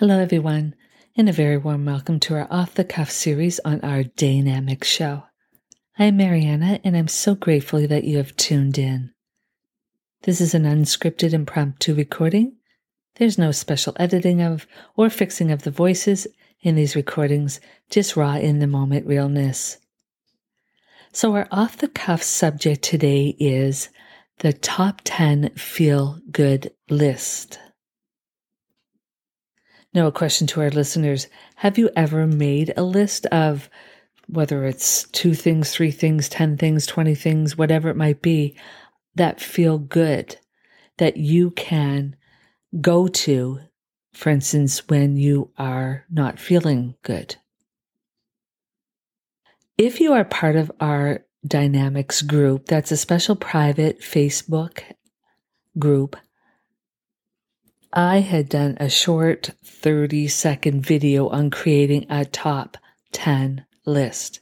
Hello, everyone, and a very warm welcome to our off the cuff series on our Dynamic Show. I'm Mariana, and I'm so grateful that you have tuned in. This is an unscripted impromptu recording. There's no special editing of or fixing of the voices in these recordings, just raw in the moment realness. So, our off the cuff subject today is the top 10 feel good list. Now, a question to our listeners Have you ever made a list of whether it's two things, three things, 10 things, 20 things, whatever it might be, that feel good, that you can go to, for instance, when you are not feeling good? If you are part of our Dynamics group, that's a special private Facebook group I had done a short 30 second video on creating a top 10 list.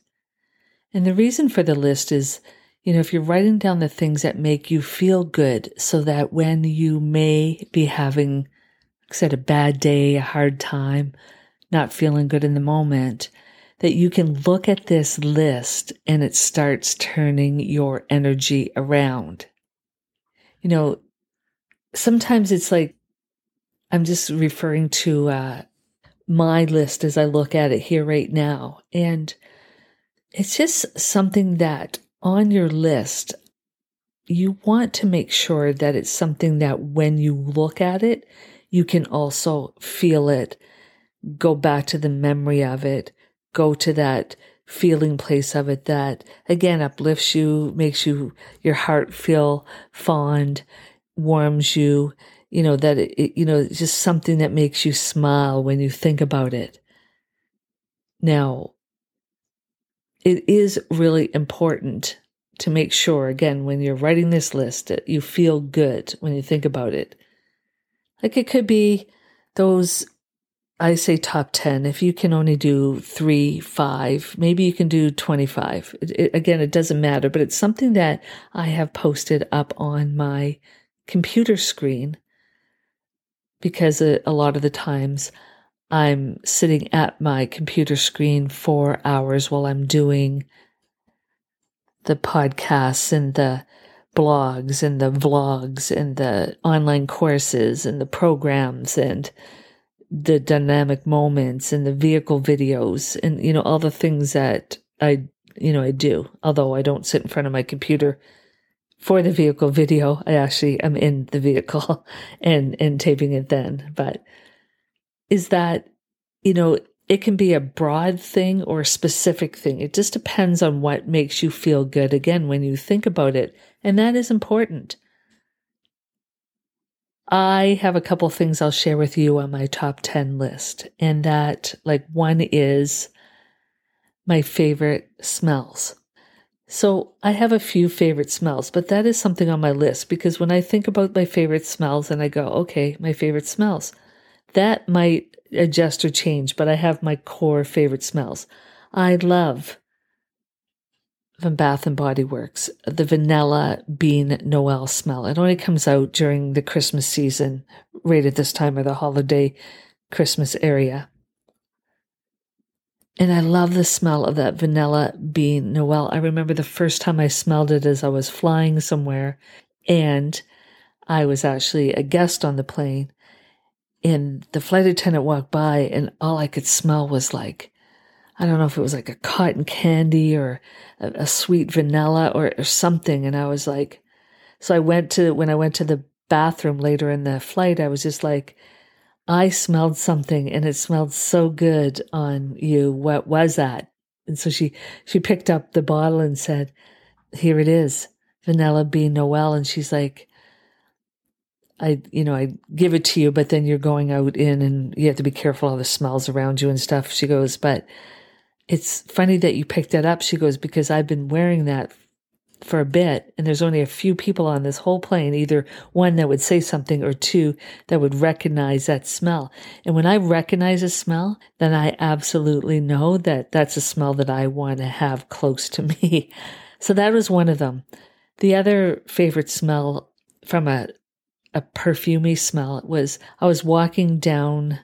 And the reason for the list is, you know, if you're writing down the things that make you feel good so that when you may be having, like I said, a bad day, a hard time, not feeling good in the moment, that you can look at this list and it starts turning your energy around. You know, sometimes it's like I'm just referring to uh, my list as I look at it here right now. And it's just something that on your list, you want to make sure that it's something that when you look at it, you can also feel it, go back to the memory of it, go to that feeling place of it that again uplifts you, makes you, your heart feel fond, warms you, you know, that it, you know, just something that makes you smile when you think about it. Now, it is really important to make sure, again, when you're writing this list, that you feel good when you think about it. Like it could be those, I say top 10. If you can only do three, five, maybe you can do 25. It, it, again, it doesn't matter, but it's something that I have posted up on my computer screen because a, lot of the times I'm sitting at my computer screen for hours while I'm doing the podcasts and the blogs and the vlogs and the online courses and the programs and the dynamic moments and the vehicle videos and you know all the things that I you know I do. Although I don't sit in front of my computer for the vehicle video. I actually am in the vehicle and and taping it then. But is that you know it can be a broad thing or a specific thing. It just depends on what makes you feel good again when you think about it, and that is important. I have a couple things I'll share with you on my top 10 list, and that like one is my favorite smells. So I have a few favorite smells, but that is something on my list because when I think about my favorite smells and I go, okay, my favorite smells, that might adjust or change, but I have my core favorite smells. I love from Bath and Body Works, the vanilla bean Noel smell. It only comes out during the Christmas season, right at this time of the holiday Christmas area. And I love the smell of that vanilla bean Noel. I remember the first time I smelled it as I was flying somewhere and I was actually a guest on the plane and the flight attendant walked by and all I could smell was like, I don't know if it was like a cotton candy or a, a sweet vanilla or, or something. And I was like, so I went to, when I went to the bathroom later in the flight, I was just like, I smelled something and it smelled so good on you. What was that? And so she, she picked up the bottle and said, here it is, vanilla bean Noel. And she's like, I, you know, I give it to you, but then you're going out in and you have to be careful of the smells around you and stuff. She goes, but it's funny that you picked that up. She goes, because I've been wearing that for a bit and there's only a few people on this whole plane either one that would say something or two that would recognize that smell and when i recognize a smell then i absolutely know that that's a smell that i want to have close to me so that was one of them the other favorite smell from a a perfumey smell was i was walking down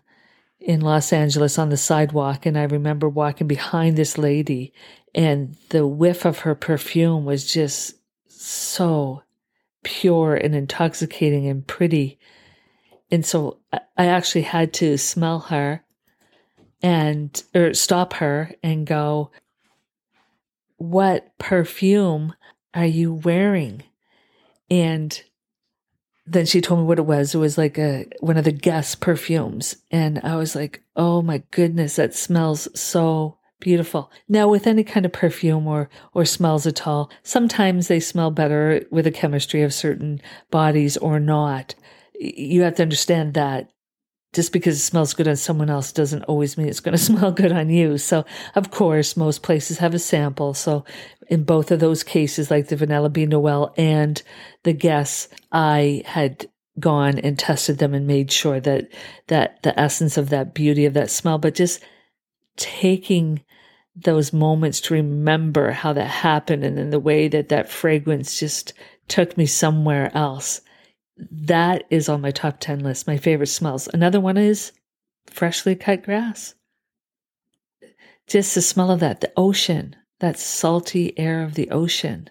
in Los Angeles on the sidewalk. And I remember walking behind this lady, and the whiff of her perfume was just so pure and intoxicating and pretty. And so I actually had to smell her and or stop her and go, What perfume are you wearing? And then she told me what it was. It was like a one of the Guess perfumes. And I was like, oh my goodness, that smells so beautiful. Now with any kind of perfume or or smells at all, sometimes they smell better with the chemistry of certain bodies or not. You have to understand that just because it smells good on someone else doesn't always mean it's going to smell good on you. So, of course, most places have a sample. So, in both of those cases, like the Vanilla Bean Noel and the Guess, I had gone and tested them and made sure that that the essence of that beauty of that smell, but just taking those moments to remember how that happened and then the way that that fragrance just took me somewhere else that is on my top 10 list, my favorite smells. Another one is freshly cut grass. Just the smell of that, the ocean, that salty air of the ocean.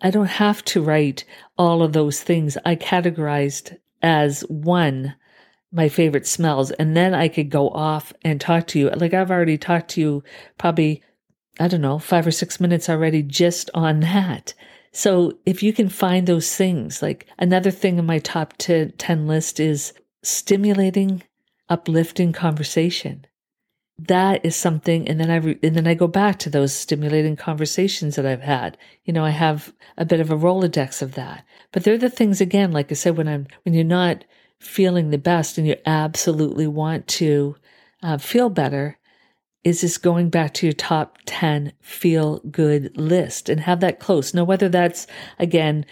I don't have to write all of those things. I categorized as one my favorite smells, and then I could go off and talk to you. Like I've already talked to you probably, I don't know, five or six minutes already just on that. So if you can find those things, like another thing in my top 10 list is stimulating, uplifting conversation. That is something. And then I, re, and then I go back to those stimulating conversations that I've had. You know, I have a bit of a Rolodex of that, but they're the things again, like I said, when I'm, when you're not feeling the best and you absolutely want to uh, feel better, is just going back to your top 10 feel good list and have that close. Now, whether that's again,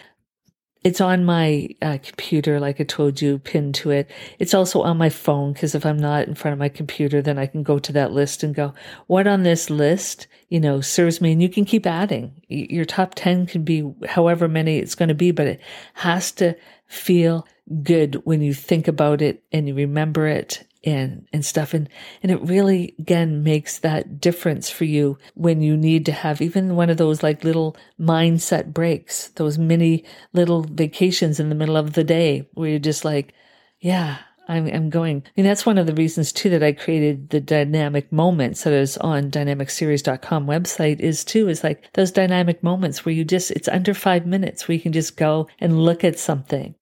it's on my uh, computer, like I told you, pinned to it. It's also on my phone because if I'm not in front of my computer, then I can go to that list and go, what on this list, you know, serves me? And you can keep adding. Your top 10 can be however many it's going to be, but it has to feel good when you think about it and you remember it and and stuff and and it really again makes that difference for you when you need to have even one of those like little mindset breaks those mini little vacations in the middle of the day where you're just like yeah I'm, I'm going. I mean, that's one of the reasons too that I created the dynamic moments that is on dynamicsseries.com website is too, is like those dynamic moments where you just, it's under five minutes where you can just go and look at something.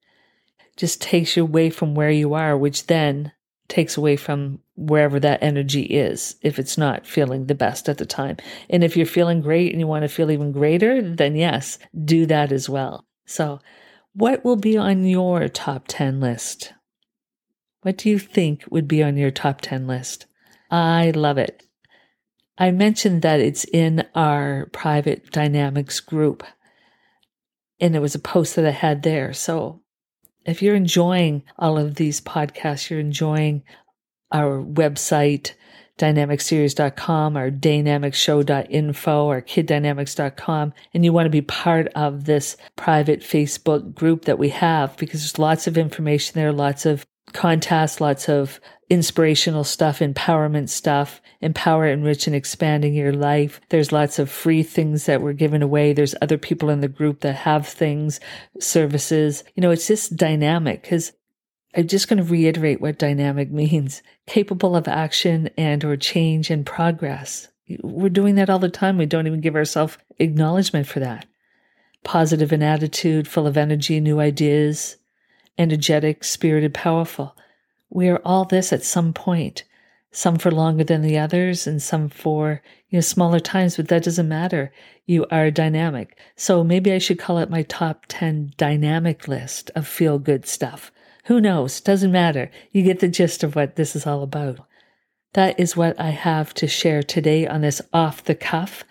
Just takes you away from where you are, which then takes away from wherever that energy is if it's not feeling the best at the time. And if you're feeling great and you want to feel even greater, then yes, do that as well. So, what will be on your top 10 list? What do you think would be on your top 10 list? I love it. I mentioned that it's in our private dynamics group, and it was a post that I had there. So if you're enjoying all of these podcasts, you're enjoying our website, dynamicsseries.com, our daynamicsshow.info, or kiddynamics.com, and you want to be part of this private Facebook group that we have because there's lots of information there, lots of contests, lots of inspirational stuff, empowerment stuff, empower, enrich, and expanding your life. There's lots of free things that were given away. There's other people in the group that have things, services. You know, it's just dynamic because I'm just going to reiterate what dynamic means. Capable of action and or change and progress. We're doing that all the time. We don't even give ourselves acknowledgement for that. Positive in attitude, full of energy, new ideas, energetic, spirited, powerful. We are all this at some point, some for longer than the others and some for, you know, smaller times, but that doesn't matter. You are dynamic. So maybe I should call it my top 10 dynamic list of feel good stuff. Who knows? Doesn't matter. You get the gist of what this is all about. That is what I have to share today on this off the cuff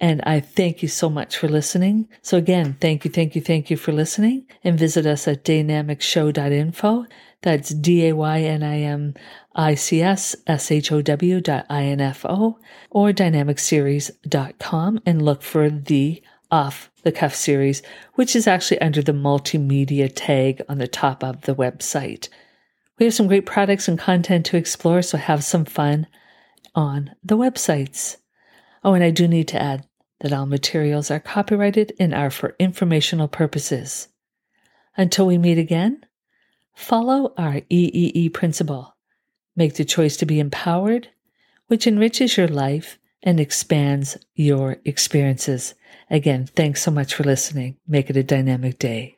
and I thank you so much for listening. So again, thank you, thank you, thank you for listening and visit us at daynamicsshow.info. That's D-A-Y-N-I-M-I-C-S-S-H-O-W dot I-N-F-O or dynamicsseries.com and look for the off the cuff series, which is actually under the multimedia tag on the top of the website. We have some great products and content to explore, so have some fun on the websites. Oh, and I do need to add that all materials are copyrighted and are for informational purposes. Until we meet again, follow our EEE principle. Make the choice to be empowered, which enriches your life and expands your experiences. Again, thanks so much for listening. Make it a dynamic day.